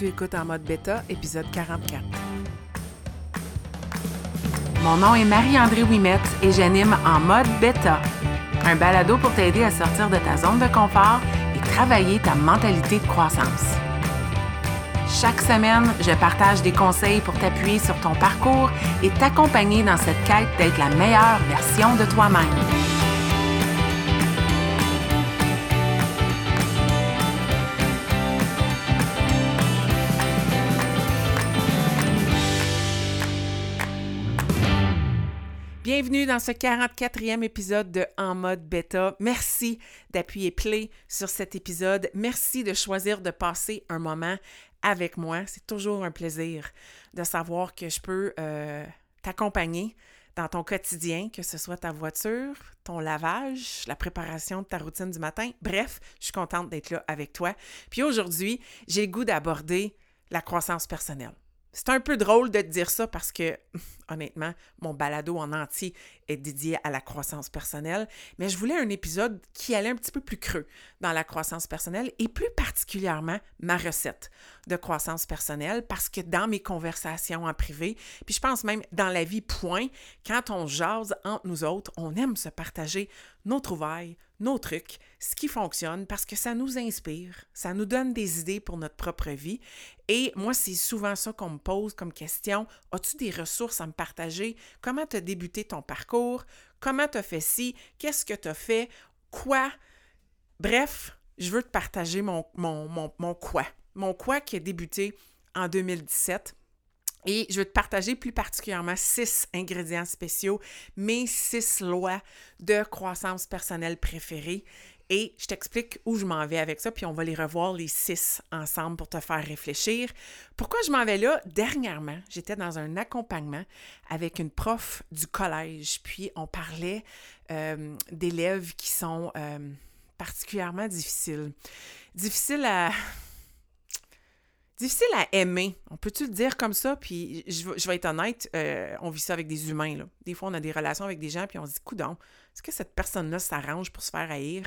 Tu écoutes en mode bêta, épisode 44. Mon nom est Marie-André Wimette et j'anime en mode bêta, un balado pour t'aider à sortir de ta zone de confort et travailler ta mentalité de croissance. Chaque semaine, je partage des conseils pour t'appuyer sur ton parcours et t'accompagner dans cette quête d'être la meilleure version de toi-même. Bienvenue dans ce 44e épisode de En mode bêta. Merci d'appuyer play sur cet épisode. Merci de choisir de passer un moment avec moi. C'est toujours un plaisir de savoir que je peux euh, t'accompagner dans ton quotidien, que ce soit ta voiture, ton lavage, la préparation de ta routine du matin. Bref, je suis contente d'être là avec toi. Puis aujourd'hui, j'ai le goût d'aborder la croissance personnelle. C'est un peu drôle de te dire ça parce que, honnêtement, mon balado en entier est dédié à la croissance personnelle, mais je voulais un épisode qui allait un petit peu plus creux dans la croissance personnelle et plus particulièrement ma recette de croissance personnelle parce que dans mes conversations en privé, puis je pense même dans la vie, point, quand on jase entre nous autres, on aime se partager nos trouvailles, nos trucs, ce qui fonctionne, parce que ça nous inspire, ça nous donne des idées pour notre propre vie. Et moi, c'est souvent ça qu'on me pose comme question. As-tu des ressources à me partager? Comment tu as débuté ton parcours? Comment tu as fait ci? Qu'est-ce que tu as fait? Quoi? Bref, je veux te partager mon, mon, quoi. Mon quoi qui a débuté en 2017 et je vais te partager plus particulièrement six ingrédients spéciaux, mes six lois de croissance personnelle préférées. Et je t'explique où je m'en vais avec ça, puis on va les revoir les six ensemble pour te faire réfléchir. Pourquoi je m'en vais là? Dernièrement, j'étais dans un accompagnement avec une prof du collège, puis on parlait euh, d'élèves qui sont euh, particulièrement difficiles. Difficiles à difficile à aimer. On peut-tu le dire comme ça? Puis je, vais être honnête, euh, on vit ça avec des humains. Là. Des fois, on a des relations avec des gens, puis on se dit, coudon, est-ce que cette personne-là s'arrange pour se faire haïr?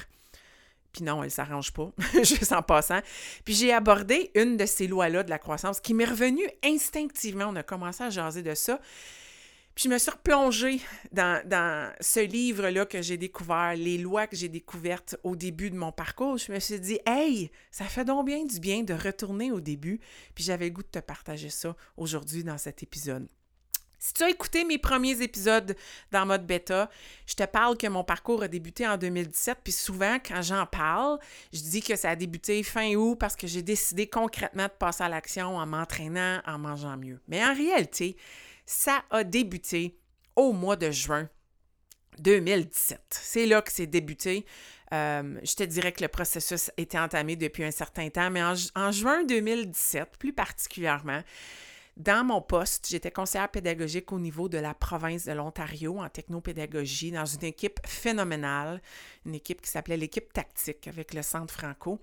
Puis non, elle s'arrange pas, juste en passant. Puis j'ai abordé une de ces lois-là de la croissance qui m'est revenue instinctivement. On a commencé à jaser de ça. Puis je me suis replongée dans, ce livre-là que j'ai découvert, les lois que j'ai découvertes au début de mon parcours. Je me suis dit, hey, ça fait donc bien du bien de retourner au début. Puis j'avais le goût de te partager ça aujourd'hui dans cet épisode. Si tu as écouté mes premiers épisodes dans mode bêta, je te parle que mon parcours a débuté en 2017, puis souvent, quand j'en parle, je dis que ça a débuté fin août parce que j'ai décidé concrètement de passer à l'action en m'entraînant, en mangeant mieux. Mais en réalité, ça a débuté au mois de juin 2017. C'est là que c'est débuté. Euh, je te dirais que le processus était entamé depuis un certain temps, mais en, juin 2017, plus particulièrement, dans mon poste, j'étais conseillère pédagogique au niveau de la province de l'Ontario en technopédagogie dans une équipe phénoménale, une équipe qui s'appelait l'équipe tactique avec le Centre Franco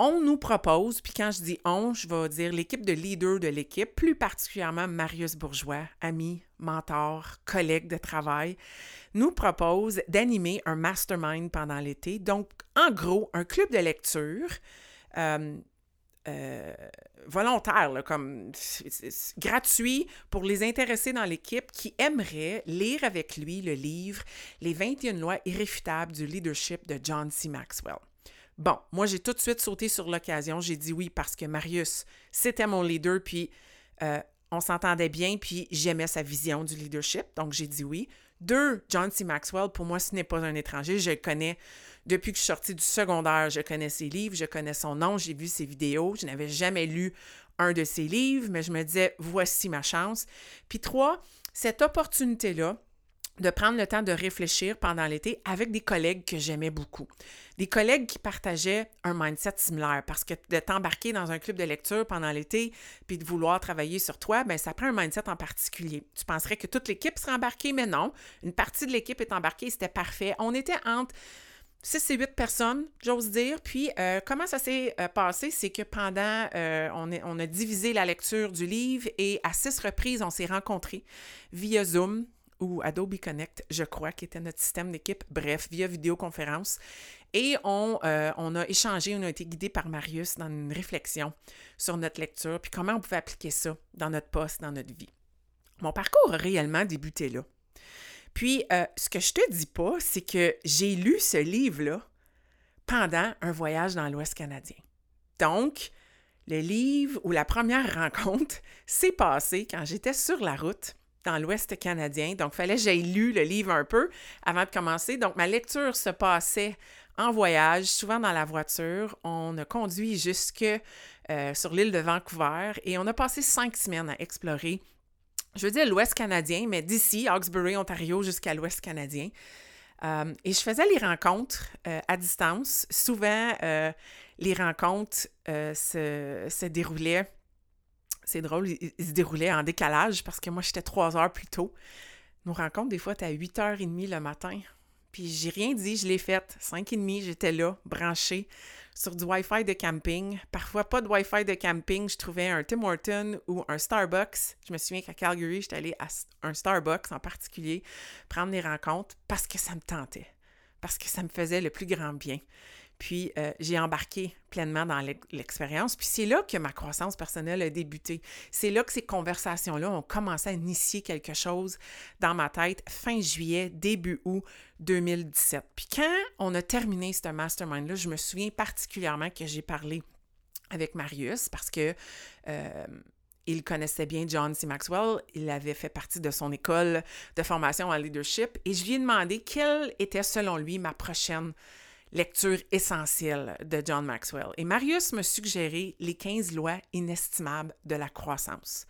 on nous propose, puis quand je dis on, je vais dire l'équipe de leader de l'équipe, plus particulièrement Marius Bourgeois, ami, mentor, collègue de travail, nous propose d'animer un mastermind pendant l'été. Donc, en gros, un club de lecture euh, euh, volontaire, comme gratuit pour les intéressés dans l'équipe qui aimeraient lire avec lui le livre Les 21 lois irréfutables du leadership de John C. Maxwell. Bon, moi, j'ai tout de suite sauté sur l'occasion. J'ai dit oui parce que Marius, c'était mon leader, puis euh, on s'entendait bien, puis j'aimais sa vision du leadership, donc j'ai dit oui. Deux, John C. Maxwell, pour moi, ce n'est pas un étranger. Je le connais depuis que je suis sortie du secondaire. Je connais ses livres, je connais son nom, j'ai vu ses vidéos. Je n'avais jamais lu un de ses livres, mais je me disais, voici ma chance. Puis trois, cette opportunité-là, de prendre le temps de réfléchir pendant l'été avec des collègues que j'aimais beaucoup. Des collègues qui partageaient un mindset similaire parce que de t'embarquer dans un club de lecture pendant l'été puis de vouloir travailler sur toi, ben ça prend un mindset en particulier. Tu penserais que toute l'équipe serait embarquée, mais non. Une partie de l'équipe est embarquée, c'était parfait. On était entre 6 et 8 personnes, j'ose dire. Puis, euh, comment ça s'est euh, passé? C'est que pendant, euh, on, on, a divisé la lecture du livre et à six reprises, on s'est rencontrés via Zoom ou Adobe Connect, je crois, qui était notre système d'équipe, bref, via vidéoconférence. Et on, euh, a échangé, on a été guidé par Marius dans une réflexion sur notre lecture, puis comment on pouvait appliquer ça dans notre poste, dans notre vie. Mon parcours a réellement débuté là. Puis, euh, ce que je te dis pas, c'est que j'ai lu ce livre-là pendant un voyage dans l'Ouest canadien. Donc, le livre ou la première rencontre s'est passée quand j'étais sur la route dans l'Ouest canadien. Donc, il fallait que j'aille lu le livre un peu avant de commencer. Donc, ma lecture se passait en voyage, souvent dans la voiture. On a conduit jusque euh, sur l'île de Vancouver et on a passé cinq semaines à explorer, je veux dire l'Ouest canadien, mais d'ici, Hawkesbury, Ontario, jusqu'à l'Ouest canadien. Euh, et je faisais les rencontres euh, à distance. Souvent, les rencontres se, se, déroulaient c'est drôle, il, se déroulait en décalage parce que moi, j'étais trois heures plus tôt. Nos rencontres, des fois, étaient à 8h30 le matin. Puis j'ai rien dit, je l'ai faite. 5h30, j'étais là, branchée sur du Wi-Fi de camping. Parfois, pas de Wi-Fi de camping. Je trouvais un Tim Horton ou un Starbucks. Je me souviens qu'à Calgary, j'étais allée à un Starbucks en particulier prendre des rencontres parce que ça me tentait, parce que ça me faisait le plus grand bien. Puis euh, j'ai embarqué pleinement dans l'expérience. Puis c'est là que ma croissance personnelle a débuté. C'est là que ces conversations-là ont commencé à initier quelque chose dans ma tête fin juillet, début août 2017. Puis quand on a terminé ce mastermind-là, je me souviens particulièrement que j'ai parlé avec Marius parce que euh, il connaissait bien John C. Maxwell, il avait fait partie de son école de formation en leadership et je lui ai demandé quelle était selon lui ma prochaine lecture essentielle de John Maxwell. Et Marius me suggérait les 15 lois inestimables de la croissance.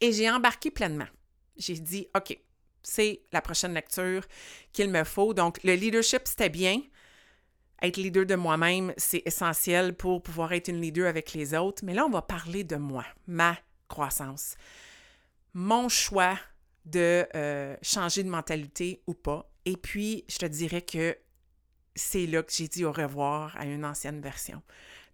Et j'ai embarqué pleinement. J'ai dit, OK, c'est la prochaine lecture qu'il me faut. Donc, le leadership, c'était bien. Être leader de moi-même, c'est essentiel pour pouvoir être une leader avec les autres. Mais là, on va parler de moi, ma croissance, mon choix de euh, changer de mentalité ou pas. Et puis, je te dirais que c'est là que j'ai dit au revoir à une ancienne version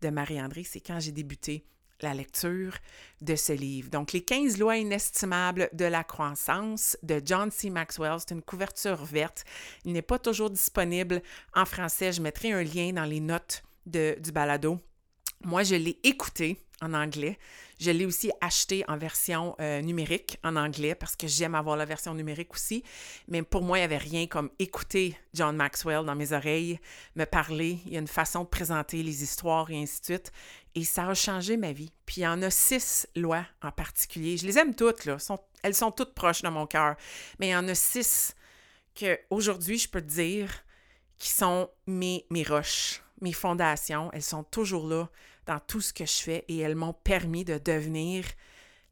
de Marie-André. C'est quand j'ai débuté la lecture de ce livre. Donc, Les 15 lois inestimables de la croissance de John C. Maxwell. C'est une couverture verte. Il n'est pas toujours disponible en français. Je mettrai un lien dans les notes de, du balado. Moi, je l'ai écouté en anglais. Je l'ai aussi acheté en version euh, numérique en anglais parce que j'aime avoir la version numérique aussi. Mais pour moi, il n'y avait rien comme écouter John Maxwell dans mes oreilles, me parler. Il y a une façon de présenter les histoires et ainsi de suite. Et ça a changé ma vie. Puis il y en a six lois en particulier. Je les aime toutes, là. elles sont toutes proches de mon cœur. Mais il y en a six que aujourd'hui, je peux te dire qui sont mes, mes roches, mes fondations. Elles sont toujours là dans tout ce que je fais et elles m'ont permis de devenir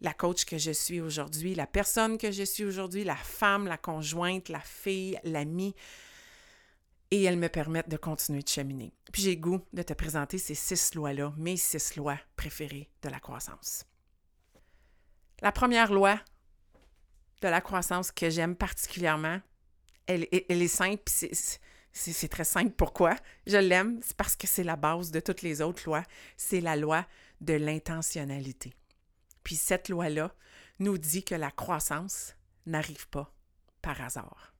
la coach que je suis aujourd'hui, la personne que je suis aujourd'hui, la femme, la conjointe, la fille, l'amie. Et elles me permettent de continuer de cheminer. Puis j'ai goût de te présenter ces six lois-là, mes six lois préférées de la croissance. La première loi de la croissance que j'aime particulièrement, elle, est simple, c'est c'est très simple. Pourquoi? Je l'aime. C'est parce que c'est la base de toutes les autres lois. C'est la loi de l'intentionnalité. Puis cette loi-là nous dit que la croissance n'arrive pas par hasard.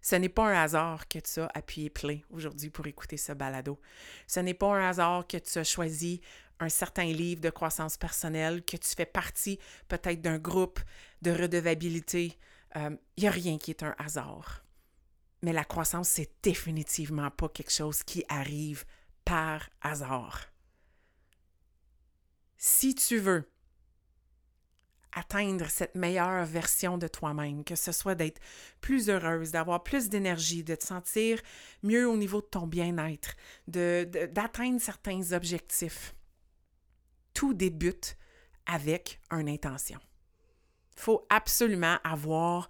Ce n'est pas un hasard que tu as appuyé play aujourd'hui pour écouter ce balado. Ce n'est pas un hasard que tu as choisi un certain livre de croissance personnelle, que tu fais partie peut-être d'un groupe de redevabilité. Il euh, n'y a rien qui est un hasard. Mais la croissance, c'est définitivement pas quelque chose qui arrive par hasard. Si tu veux atteindre cette meilleure version de toi-même, que ce soit d'être plus heureuse, d'avoir plus d'énergie, de te sentir mieux au niveau de ton bien-être, d'atteindre certains objectifs, tout débute avec une intention. Il faut absolument avoir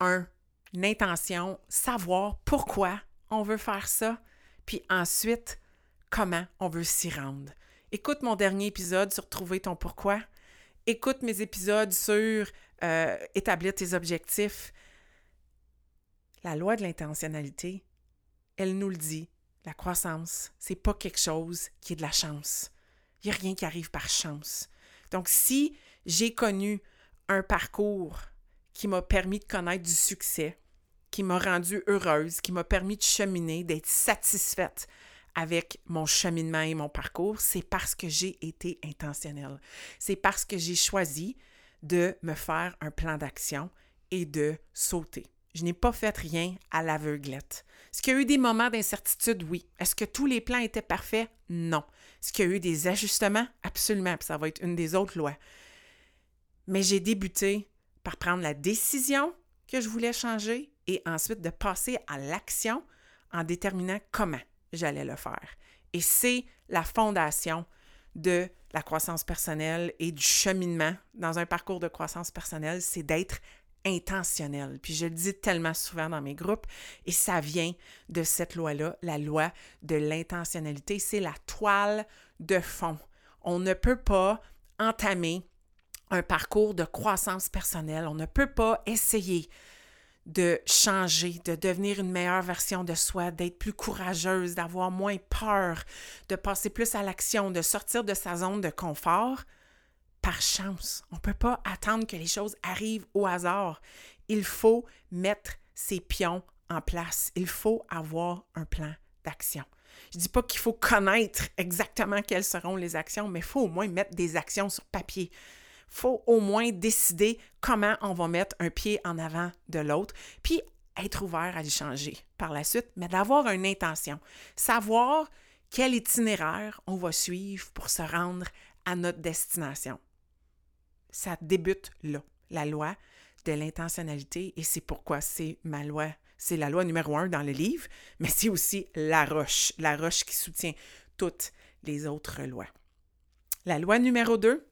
un une intention, savoir pourquoi on veut faire ça, puis ensuite comment on veut s'y rendre. Écoute mon dernier épisode sur trouver ton pourquoi. Écoute mes épisodes sur euh, établir tes objectifs. La loi de l'intentionnalité, elle nous le dit. La croissance, c'est pas quelque chose qui est de la chance. Il n'y a rien qui arrive par chance. Donc, si j'ai connu un parcours qui m'a permis de connaître du succès, qui m'a rendue heureuse, qui m'a permis de cheminer, d'être satisfaite avec mon cheminement et mon parcours, c'est parce que j'ai été intentionnelle. C'est parce que j'ai choisi de me faire un plan d'action et de sauter. Je n'ai pas fait rien à l'aveuglette. Est-ce qu'il y a eu des moments d'incertitude? Oui. Est-ce que tous les plans étaient parfaits? Non. Est-ce qu'il y a eu des ajustements? Absolument. Puis ça va être une des autres lois. Mais j'ai débuté par prendre la décision que je voulais changer et ensuite de passer à l'action en déterminant comment j'allais le faire. Et c'est la fondation de la croissance personnelle et du cheminement dans un parcours de croissance personnelle, c'est d'être intentionnel. Puis je le dis tellement souvent dans mes groupes, et ça vient de cette loi-là, la loi de l'intentionnalité. C'est la toile de fond. On ne peut pas entamer un parcours de croissance personnelle. On ne peut pas essayer de changer, de devenir une meilleure version de soi, d'être plus courageuse, d'avoir moins peur, de passer plus à l'action, de sortir de sa zone de confort par chance. On ne peut pas attendre que les choses arrivent au hasard. Il faut mettre ses pions en place. Il faut avoir un plan d'action. Je ne dis pas qu'il faut connaître exactement quelles seront les actions, mais il faut au moins mettre des actions sur papier faut au moins décider comment on va mettre un pied en avant de l'autre, puis être ouvert à changer par la suite, mais d'avoir une intention, savoir quel itinéraire on va suivre pour se rendre à notre destination. Ça débute là, la loi de l'intentionnalité, et c'est pourquoi c'est ma loi, c'est la loi numéro un dans le livre, mais c'est aussi la roche, la roche qui soutient toutes les autres lois. La loi numéro deux,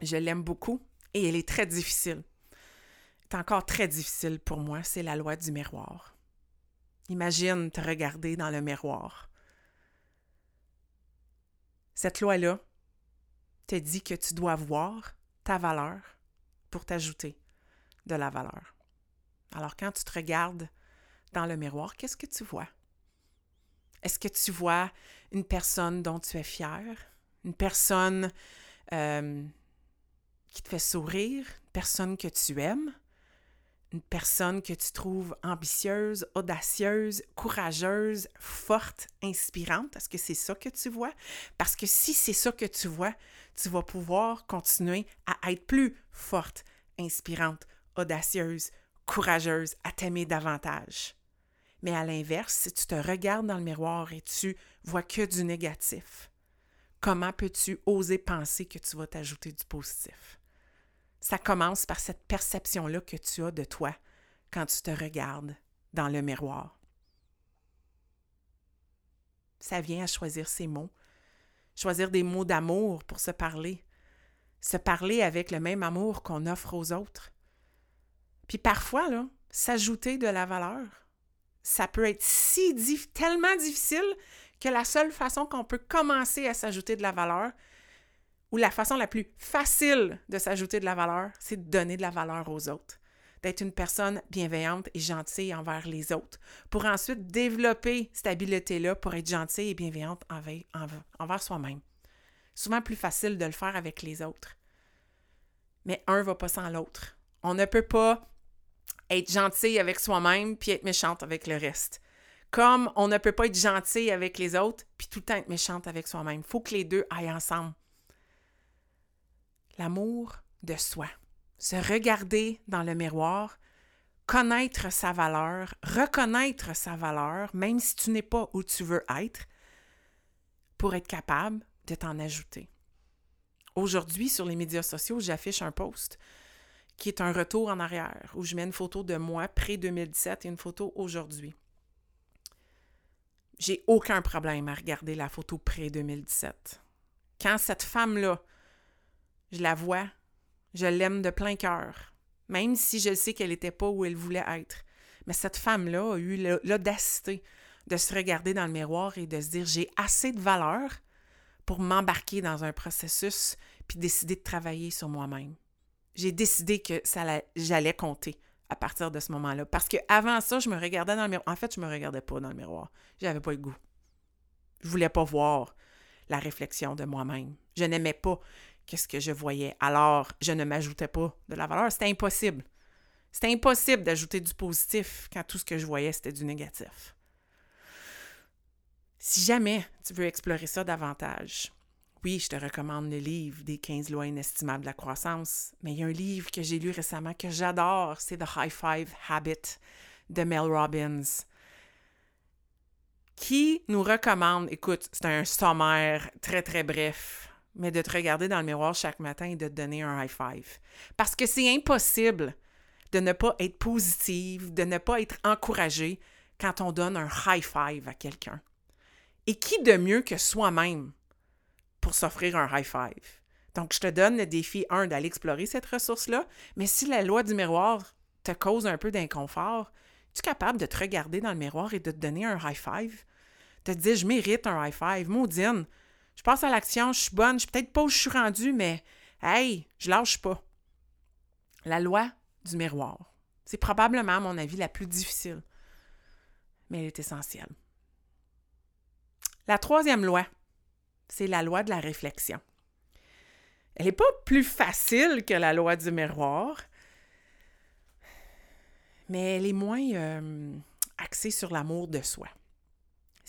je l'aime beaucoup et elle est très difficile. C'est encore très difficile pour moi, c'est la loi du miroir. Imagine te regarder dans le miroir. Cette loi-là te dit que tu dois voir ta valeur pour t'ajouter de la valeur. Alors quand tu te regardes dans le miroir, qu'est-ce que tu vois? Est-ce que tu vois une personne dont tu es fier? Une personne euh, qui te fait sourire, une personne que tu aimes, une personne que tu trouves ambitieuse, audacieuse, courageuse, forte, inspirante. Est-ce que c'est ça que tu vois? Parce que si c'est ça que tu vois, tu vas pouvoir continuer à être plus forte, inspirante, audacieuse, courageuse, à t'aimer davantage. Mais à l'inverse, si tu te regardes dans le miroir et tu vois que du négatif, comment peux-tu oser penser que tu vas t'ajouter du positif? Ça commence par cette perception-là que tu as de toi quand tu te regardes dans le miroir. Ça vient à choisir ses mots, choisir des mots d'amour pour se parler, se parler avec le même amour qu'on offre aux autres. Puis parfois, là, s'ajouter de la valeur, ça peut être si tellement difficile que la seule façon qu'on peut commencer à s'ajouter de la valeur, ou la façon la plus facile de s'ajouter de la valeur, c'est de donner de la valeur aux autres, d'être une personne bienveillante et gentille envers les autres, pour ensuite développer cette habileté-là pour être gentille et bienveillante envers, soi-même. Souvent plus facile de le faire avec les autres. Mais un ne va pas sans l'autre. On ne peut pas être gentil avec soi-même puis être méchante avec le reste. Comme on ne peut pas être gentil avec les autres puis tout le temps être méchante avec soi-même. Il faut que les deux aillent ensemble l'amour de soi. Se regarder dans le miroir, connaître sa valeur, reconnaître sa valeur, même si tu n'es pas où tu veux être, pour être capable de t'en ajouter. Aujourd'hui, sur les médias sociaux, j'affiche un post qui est un retour en arrière, où je mets une photo de moi pré-2017 et une photo aujourd'hui. J'ai aucun problème à regarder la photo pré-2017. Quand cette femme-là je la vois, je l'aime de plein cœur, même si je sais qu'elle n'était pas où elle voulait être. Mais cette femme-là a eu l'audacité de se regarder dans le miroir et de se dire j'ai assez de valeur pour m'embarquer dans un processus puis décider de travailler sur moi-même. J'ai décidé que ça j'allais compter à partir de ce moment-là parce que avant ça, je me regardais dans le miroir. En fait, je me regardais pas dans le miroir. J'avais pas le goût. Je voulais pas voir la réflexion de moi-même. Je n'aimais pas qu'est-ce que je voyais. Alors, je ne m'ajoutais pas de la valeur. C'était impossible. C'était impossible d'ajouter du positif quand tout ce que je voyais, c'était du négatif. Si jamais tu veux explorer ça davantage, oui, je te recommande le livre des 15 lois inestimables de la croissance, mais il y a un livre que j'ai lu récemment que j'adore, c'est The High Five Habit de Mel Robbins, qui nous recommande, écoute, c'est un sommaire très très bref, mais de te regarder dans le miroir chaque matin et de te donner un high five. Parce que c'est impossible de ne pas être positive, de ne pas être encouragé quand on donne un high five à quelqu'un. Et qui de mieux que soi-même pour s'offrir un high five? Donc, je te donne le défi, un, d'aller explorer cette ressource-là, mais si la loi du miroir te cause un peu d'inconfort, es-tu capable de te regarder dans le miroir et de te donner un high five? Te dire, je mérite un high five. Maudine, je passe à l'action, je suis bonne, je suis peut-être pas où je suis rendue, mais hey, je lâche pas. La loi du miroir. C'est probablement, à mon avis, la plus difficile, mais elle est essentielle. La troisième loi, c'est la loi de la réflexion. Elle n'est pas plus facile que la loi du miroir, mais elle est moins euh, axée sur l'amour de soi.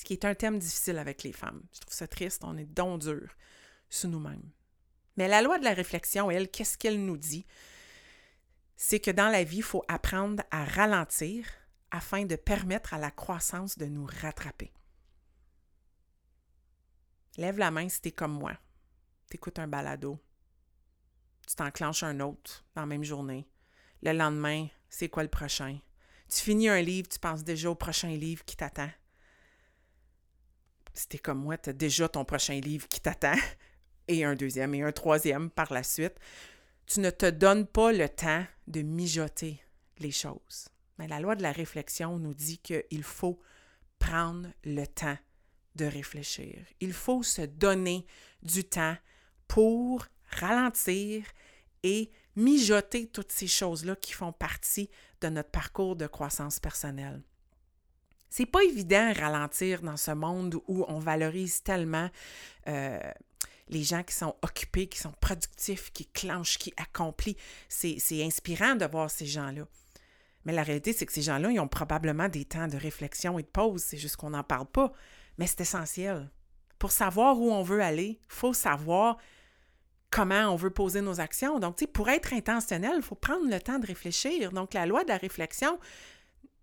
Ce qui est un thème difficile avec les femmes. Je trouve ça triste, on est donc dur sur nous-mêmes. Mais la loi de la réflexion, elle, qu'est-ce qu'elle nous dit? C'est que dans la vie, il faut apprendre à ralentir afin de permettre à la croissance de nous rattraper. Lève la main si t'es comme moi. T'écoutes un balado. Tu t'enclenches un autre dans la même journée. Le lendemain, c'est quoi le prochain? Tu finis un livre, tu penses déjà au prochain livre qui t'attend. Si t'es comme moi, tu déjà ton prochain livre qui t'attend, et un deuxième et un troisième par la suite. Tu ne te donnes pas le temps de mijoter les choses. Mais la loi de la réflexion nous dit qu'il faut prendre le temps de réfléchir. Il faut se donner du temps pour ralentir et mijoter toutes ces choses-là qui font partie de notre parcours de croissance personnelle. C'est pas évident de ralentir dans ce monde où on valorise tellement euh, les gens qui sont occupés, qui sont productifs, qui clenchent, qui accomplissent. C'est inspirant de voir ces gens-là. Mais la réalité, c'est que ces gens-là, ils ont probablement des temps de réflexion et de pause. C'est juste qu'on n'en parle pas. Mais c'est essentiel. Pour savoir où on veut aller, il faut savoir comment on veut poser nos actions. Donc, tu sais, pour être intentionnel, il faut prendre le temps de réfléchir. Donc, la loi de la réflexion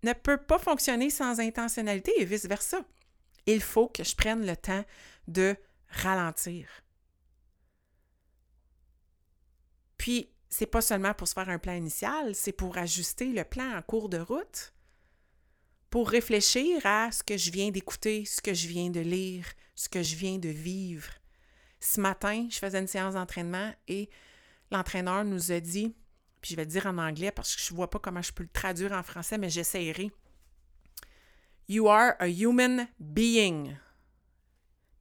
ne peut pas fonctionner sans intentionnalité et vice-versa. Il faut que je prenne le temps de ralentir. Puis, c'est pas seulement pour se faire un plan initial, c'est pour ajuster le plan en cours de route, pour réfléchir à ce que je viens d'écouter, ce que je viens de lire, ce que je viens de vivre. Ce matin, je faisais une séance d'entraînement et l'entraîneur nous a dit, puis je vais le dire en anglais parce que je ne vois pas comment je peux le traduire en français, mais j'essaierai. You are a human being.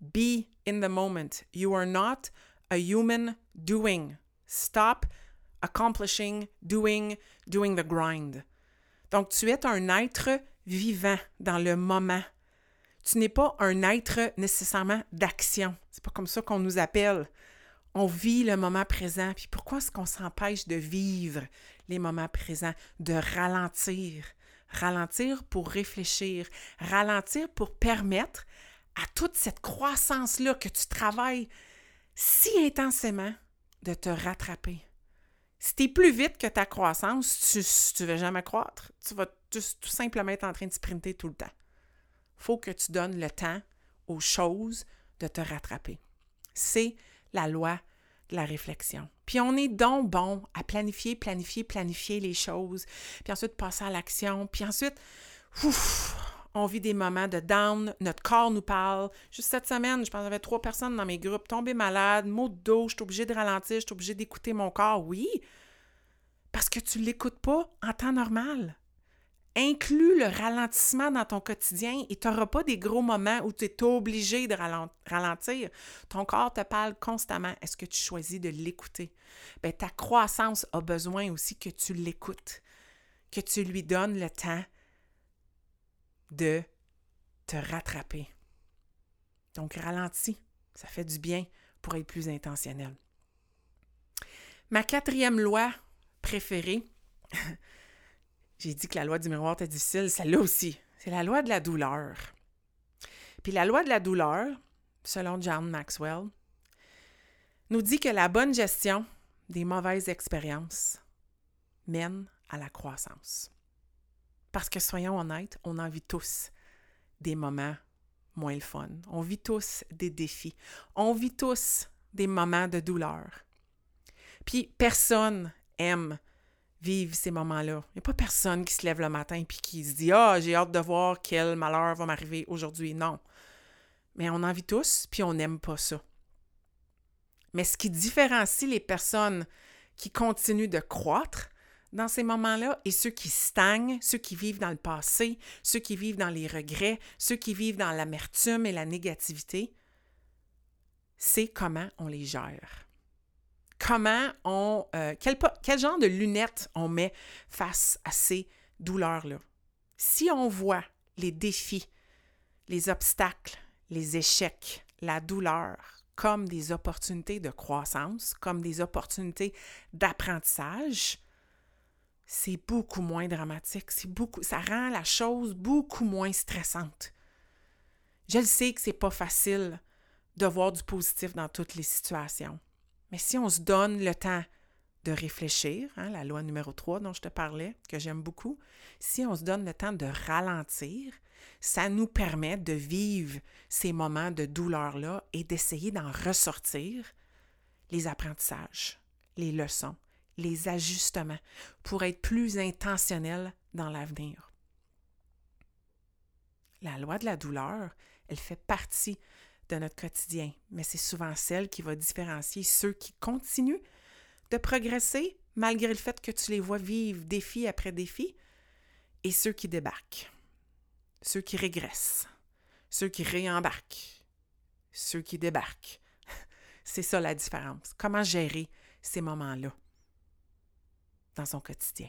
Be in the moment. You are not a human doing. Stop accomplishing, doing, doing the grind. Donc, tu es un être vivant dans le moment. Tu n'es pas un être nécessairement d'action. C'est pas comme ça qu'on nous appelle. On vit le moment présent. Puis pourquoi est-ce qu'on s'empêche de vivre les moments présents, de ralentir? Ralentir pour réfléchir, ralentir pour permettre à toute cette croissance-là que tu travailles si intensément de te rattraper. Si tu es plus vite que ta croissance, tu ne vas jamais croître. Tu vas tout, simplement être en train de sprinter tout le temps. faut que tu donnes le temps aux choses de te rattraper. C'est la loi de la réflexion. Puis on est donc bon à planifier, planifier, planifier les choses, puis ensuite passer à l'action, puis ensuite, ouf, on vit des moments de down, notre corps nous parle. Juste cette semaine, je pense avait trois personnes dans mes groupes tombées malades, maux de dos, je suis obligée de ralentir, je suis obligée d'écouter mon corps. Oui, parce que tu ne l'écoutes pas en temps normal. Inclus le ralentissement dans ton quotidien et tu n'auras pas des gros moments où tu es obligé de ralentir. Ton corps te parle constamment. Est-ce que tu choisis de l'écouter? Bien, ta croissance a besoin aussi que tu l'écoutes, que tu lui donnes le temps de te rattraper. Donc, ralentis. Ça fait du bien pour être plus intentionnel. Ma quatrième loi préférée, J'ai dit que la loi du miroir était difficile, celle-là aussi. C'est la loi de la douleur. Puis la loi de la douleur, selon John Maxwell, nous dit que la bonne gestion des mauvaises expériences mène à la croissance. Parce que soyons honnêtes, on en vit tous des moments moins fun. On vit tous des défis. On vit tous des moments de douleur. Puis personne aime vivre ces moments-là. Il n'y a pas personne qui se lève le matin et qui se dit Ah, j'ai hâte de voir quel malheur va m'arriver aujourd'hui. Non. Mais on en vit tous, puis on n'aime pas ça. Mais ce qui différencie les personnes qui continuent de croître dans ces moments-là et ceux qui stagnent, ceux qui vivent dans le passé, ceux qui vivent dans les regrets, ceux qui vivent dans l'amertume et la négativité, c'est comment on les gère. Comment on. Euh, quel, quel genre de lunettes on met face à ces douleurs-là? Si on voit les défis, les obstacles, les échecs, la douleur comme des opportunités de croissance, comme des opportunités d'apprentissage, c'est beaucoup moins dramatique, c'est beaucoup, ça rend la chose beaucoup moins stressante. Je le sais que c'est pas facile de voir du positif dans toutes les situations. Mais si on se donne le temps de réfléchir, hein, la loi numéro 3 dont je te parlais, que j'aime beaucoup, si on se donne le temps de ralentir, ça nous permet de vivre ces moments de douleur-là et d'essayer d'en ressortir les apprentissages, les leçons, les ajustements pour être plus intentionnel dans l'avenir. La loi de la douleur, elle fait partie de notre quotidien, mais c'est souvent celle qui va différencier ceux qui continuent de progresser malgré le fait que tu les vois vivre défi après défi et ceux qui débarquent, ceux qui régressent, ceux qui réembarquent, ceux qui débarquent. C'est ça la différence. Comment gérer ces moments-là? dans son quotidien?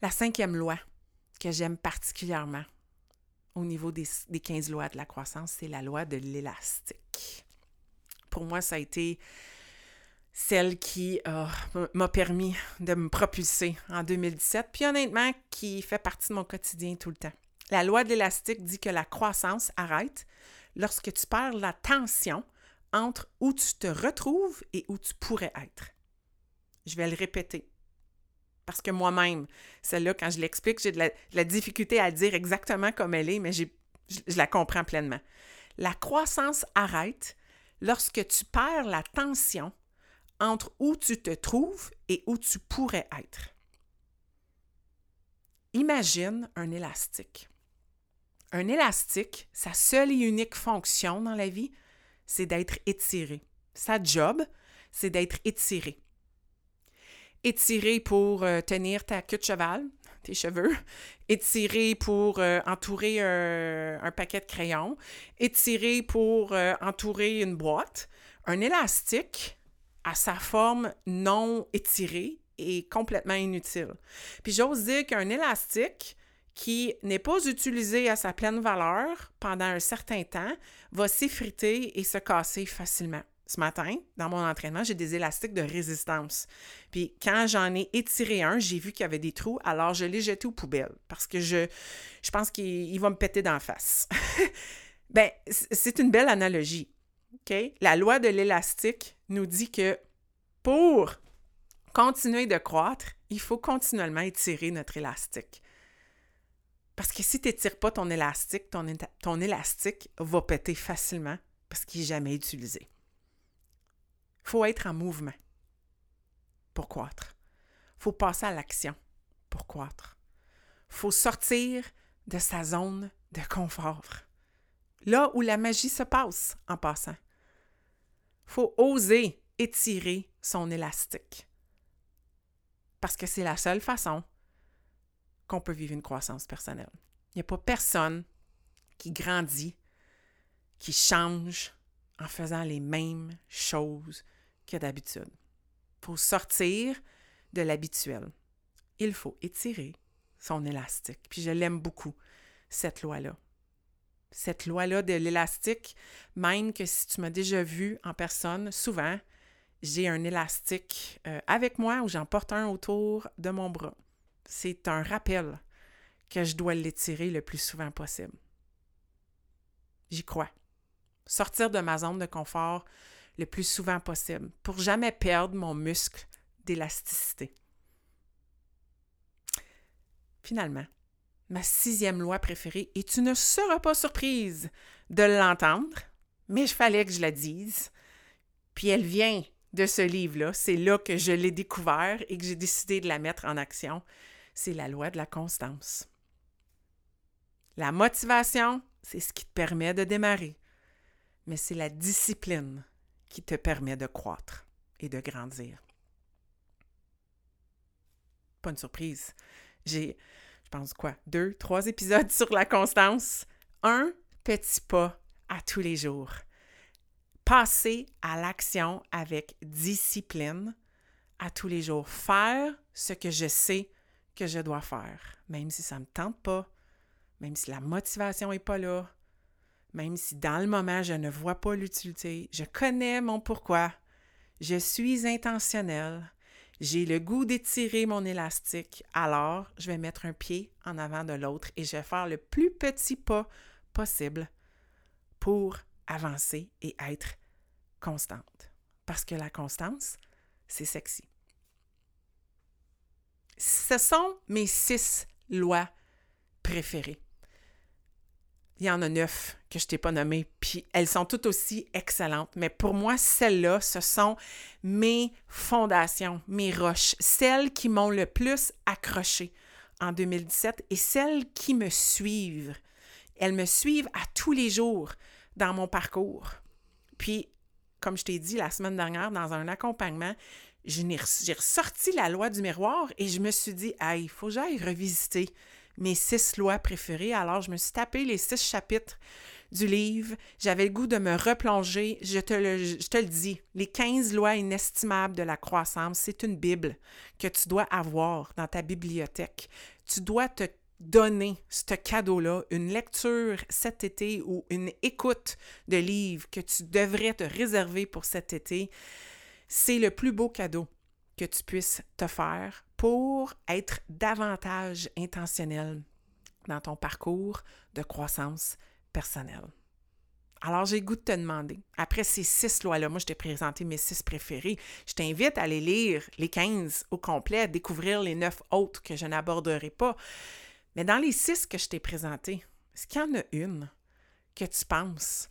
La cinquième loi que j'aime particulièrement au niveau des, 15 lois de la croissance, c'est la loi de l'élastique. Pour moi, ça a été celle qui euh, m'a permis de me propulser en 2017, puis honnêtement, qui fait partie de mon quotidien tout le temps. La loi de l'élastique dit que la croissance arrête lorsque tu perds la tension entre où tu te retrouves et où tu pourrais être. Je vais le répéter. Parce que moi-même, celle-là, quand je l'explique, j'ai de la, difficulté à dire exactement comme elle est, mais je, la comprends pleinement. La croissance arrête lorsque tu perds la tension entre où tu te trouves et où tu pourrais être. Imagine un élastique. Un élastique, sa seule et unique fonction dans la vie, c'est d'être étiré. Sa job, c'est d'être étiré étirer pour euh, tenir ta queue de cheval, tes cheveux, étirer pour euh, entourer un, paquet de crayons, étirer pour euh, entourer une boîte. Un élastique à sa forme non étirée est complètement inutile. Puis j'ose dire qu'un élastique qui n'est pas utilisé à sa pleine valeur pendant un certain temps va s'effriter et se casser facilement ce matin, dans mon entraînement, j'ai des élastiques de résistance. Puis quand j'en ai étiré un, j'ai vu qu'il y avait des trous, alors je l'ai jeté aux poubelles parce que je, pense qu'il va me péter d'en face. ben, c'est une belle analogie. La loi de l'élastique nous dit que pour continuer de croître, il faut continuellement étirer notre élastique. Parce que si tu n'étires pas ton élastique, ton élastique va péter facilement parce qu'il n'est jamais utilisé faut être en mouvement pour croître. faut passer à l'action pour croître. faut sortir de sa zone de confort. Là où la magie se passe en passant. faut oser étirer son élastique. Parce que c'est la seule façon qu'on peut vivre une croissance personnelle. Il n'y a pas personne qui grandit, qui change en faisant les mêmes choses que d'habitude. Faut sortir de l'habituel. Il faut étirer son élastique. Puis je l'aime beaucoup, cette loi-là. Cette loi-là de l'élastique, même que si tu m'as déjà vu en personne, souvent, j'ai un élastique euh, avec moi ou j'en porte un autour de mon bras. C'est un rappel que je dois l'étirer le plus souvent possible. J'y crois. Sortir de ma zone de confort le plus souvent possible pour jamais perdre mon muscle d'élasticité. Finalement, ma sixième loi préférée, et tu ne seras pas surprise de l'entendre, mais il fallait que je la dise. Puis elle vient de ce livre-là. C'est là que je l'ai découvert et que j'ai décidé de la mettre en action. C'est la loi de la constance. La motivation, c'est ce qui te permet de démarrer, mais c'est la discipline qui te permet de croître et de grandir. Pas une surprise. J'ai, je pense quoi, deux, trois épisodes sur la constance. Un petit pas à tous les jours passer à l'action avec discipline à tous les jours. Faire ce que je sais que je dois faire, même si ça ne me tente pas, même si la motivation n'est pas là, même si dans le moment je ne vois pas l'utilité. Je connais mon pourquoi. Je suis intentionnel. J'ai le goût d'étirer mon élastique. Alors, je vais mettre un pied en avant de l'autre et je vais faire le plus petit pas possible pour avancer et être constante. Parce que la constance, c'est sexy. Ce sont mes six lois préférées. Il y en a neuf que je t'ai pas nommées, puis elles sont toutes aussi excellentes. Mais pour moi, celles-là, ce sont mes fondations, mes roches, celles qui m'ont le plus accroché en 2017 et celles qui me suivent. Elles me suivent à tous les jours dans mon parcours. Puis comme je t'ai dit la semaine dernière dans un accompagnement, j'ai ressorti la loi du miroir et je me suis dit, ah, il faut que j'aille revisiter mes six lois préférées. Alors, je me suis tapé les six chapitres du livre. J'avais le goût de me replonger. Je te le, je te le dis, les 15 lois inestimables de la croissance, c'est une Bible que tu dois avoir dans ta bibliothèque. Tu dois te donner ce cadeau-là, une lecture cet été ou une écoute de livre que tu devrais te réserver pour cet été, c'est le plus beau cadeau que tu puisses te faire pour être davantage intentionnel dans ton parcours de croissance personnelle. Alors, j'ai goût de te demander, après ces six lois-là, moi je t'ai présenté mes six préférés, je t'invite à aller lire les 15 au complet, découvrir les neuf autres que je n'aborderai pas. Mais dans les six que je t'ai présentés, est-ce qu'il y en a une que tu penses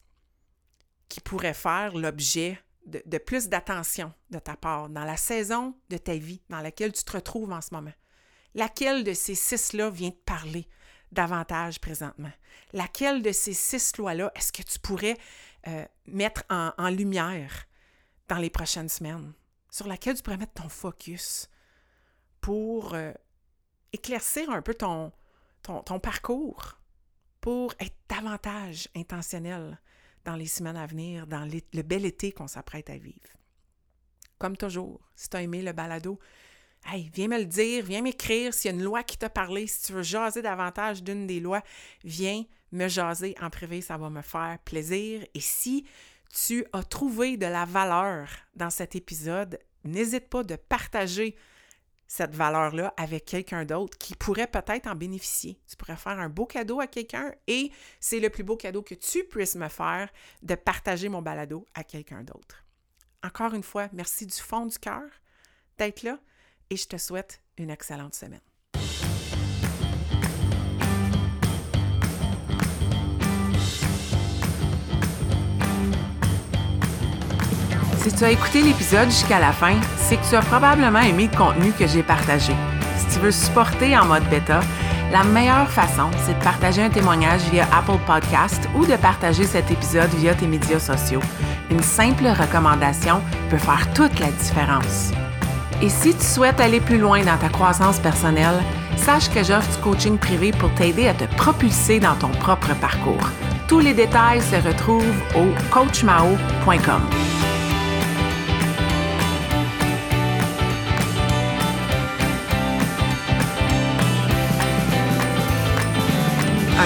qui pourrait faire l'objet de, plus d'attention de ta part dans la saison de ta vie dans laquelle tu te retrouves en ce moment? Laquelle de ces six-là vient te parler davantage présentement? Laquelle de ces six lois-là est-ce que tu pourrais euh, mettre en, lumière dans les prochaines semaines? Sur laquelle tu pourrais mettre ton focus pour euh, éclaircir un peu ton, ton, parcours pour être davantage intentionnel dans les semaines à venir, dans le bel été qu'on s'apprête à vivre. Comme toujours, si tu as aimé le balado, viens me le dire, viens m'écrire s'il y a une loi qui t'a parlé, si tu veux jaser davantage d'une des lois, viens me jaser en privé, ça va me faire plaisir. Et si tu as trouvé de la valeur dans cet épisode, n'hésite pas de partager cette valeur-là avec quelqu'un d'autre qui pourrait peut-être en bénéficier. Tu pourrais faire un beau cadeau à quelqu'un et c'est le plus beau cadeau que tu puisses me faire de partager mon balado à quelqu'un d'autre. Encore une fois, merci du fond du cœur d'être là et je te souhaite une excellente semaine. Si tu as écouté l'épisode jusqu'à la fin, c'est que tu as probablement aimé le contenu que j'ai partagé. Si tu veux supporter en mode bêta, la meilleure façon, c'est de partager un témoignage via Apple Podcast ou de partager cet épisode via tes médias sociaux. Une simple recommandation peut faire toute la différence. Et si tu souhaites aller plus loin dans ta croissance personnelle, sache que j'offre du coaching privé pour t'aider à te propulser dans ton propre parcours. Tous les détails se retrouvent au coachmao.com.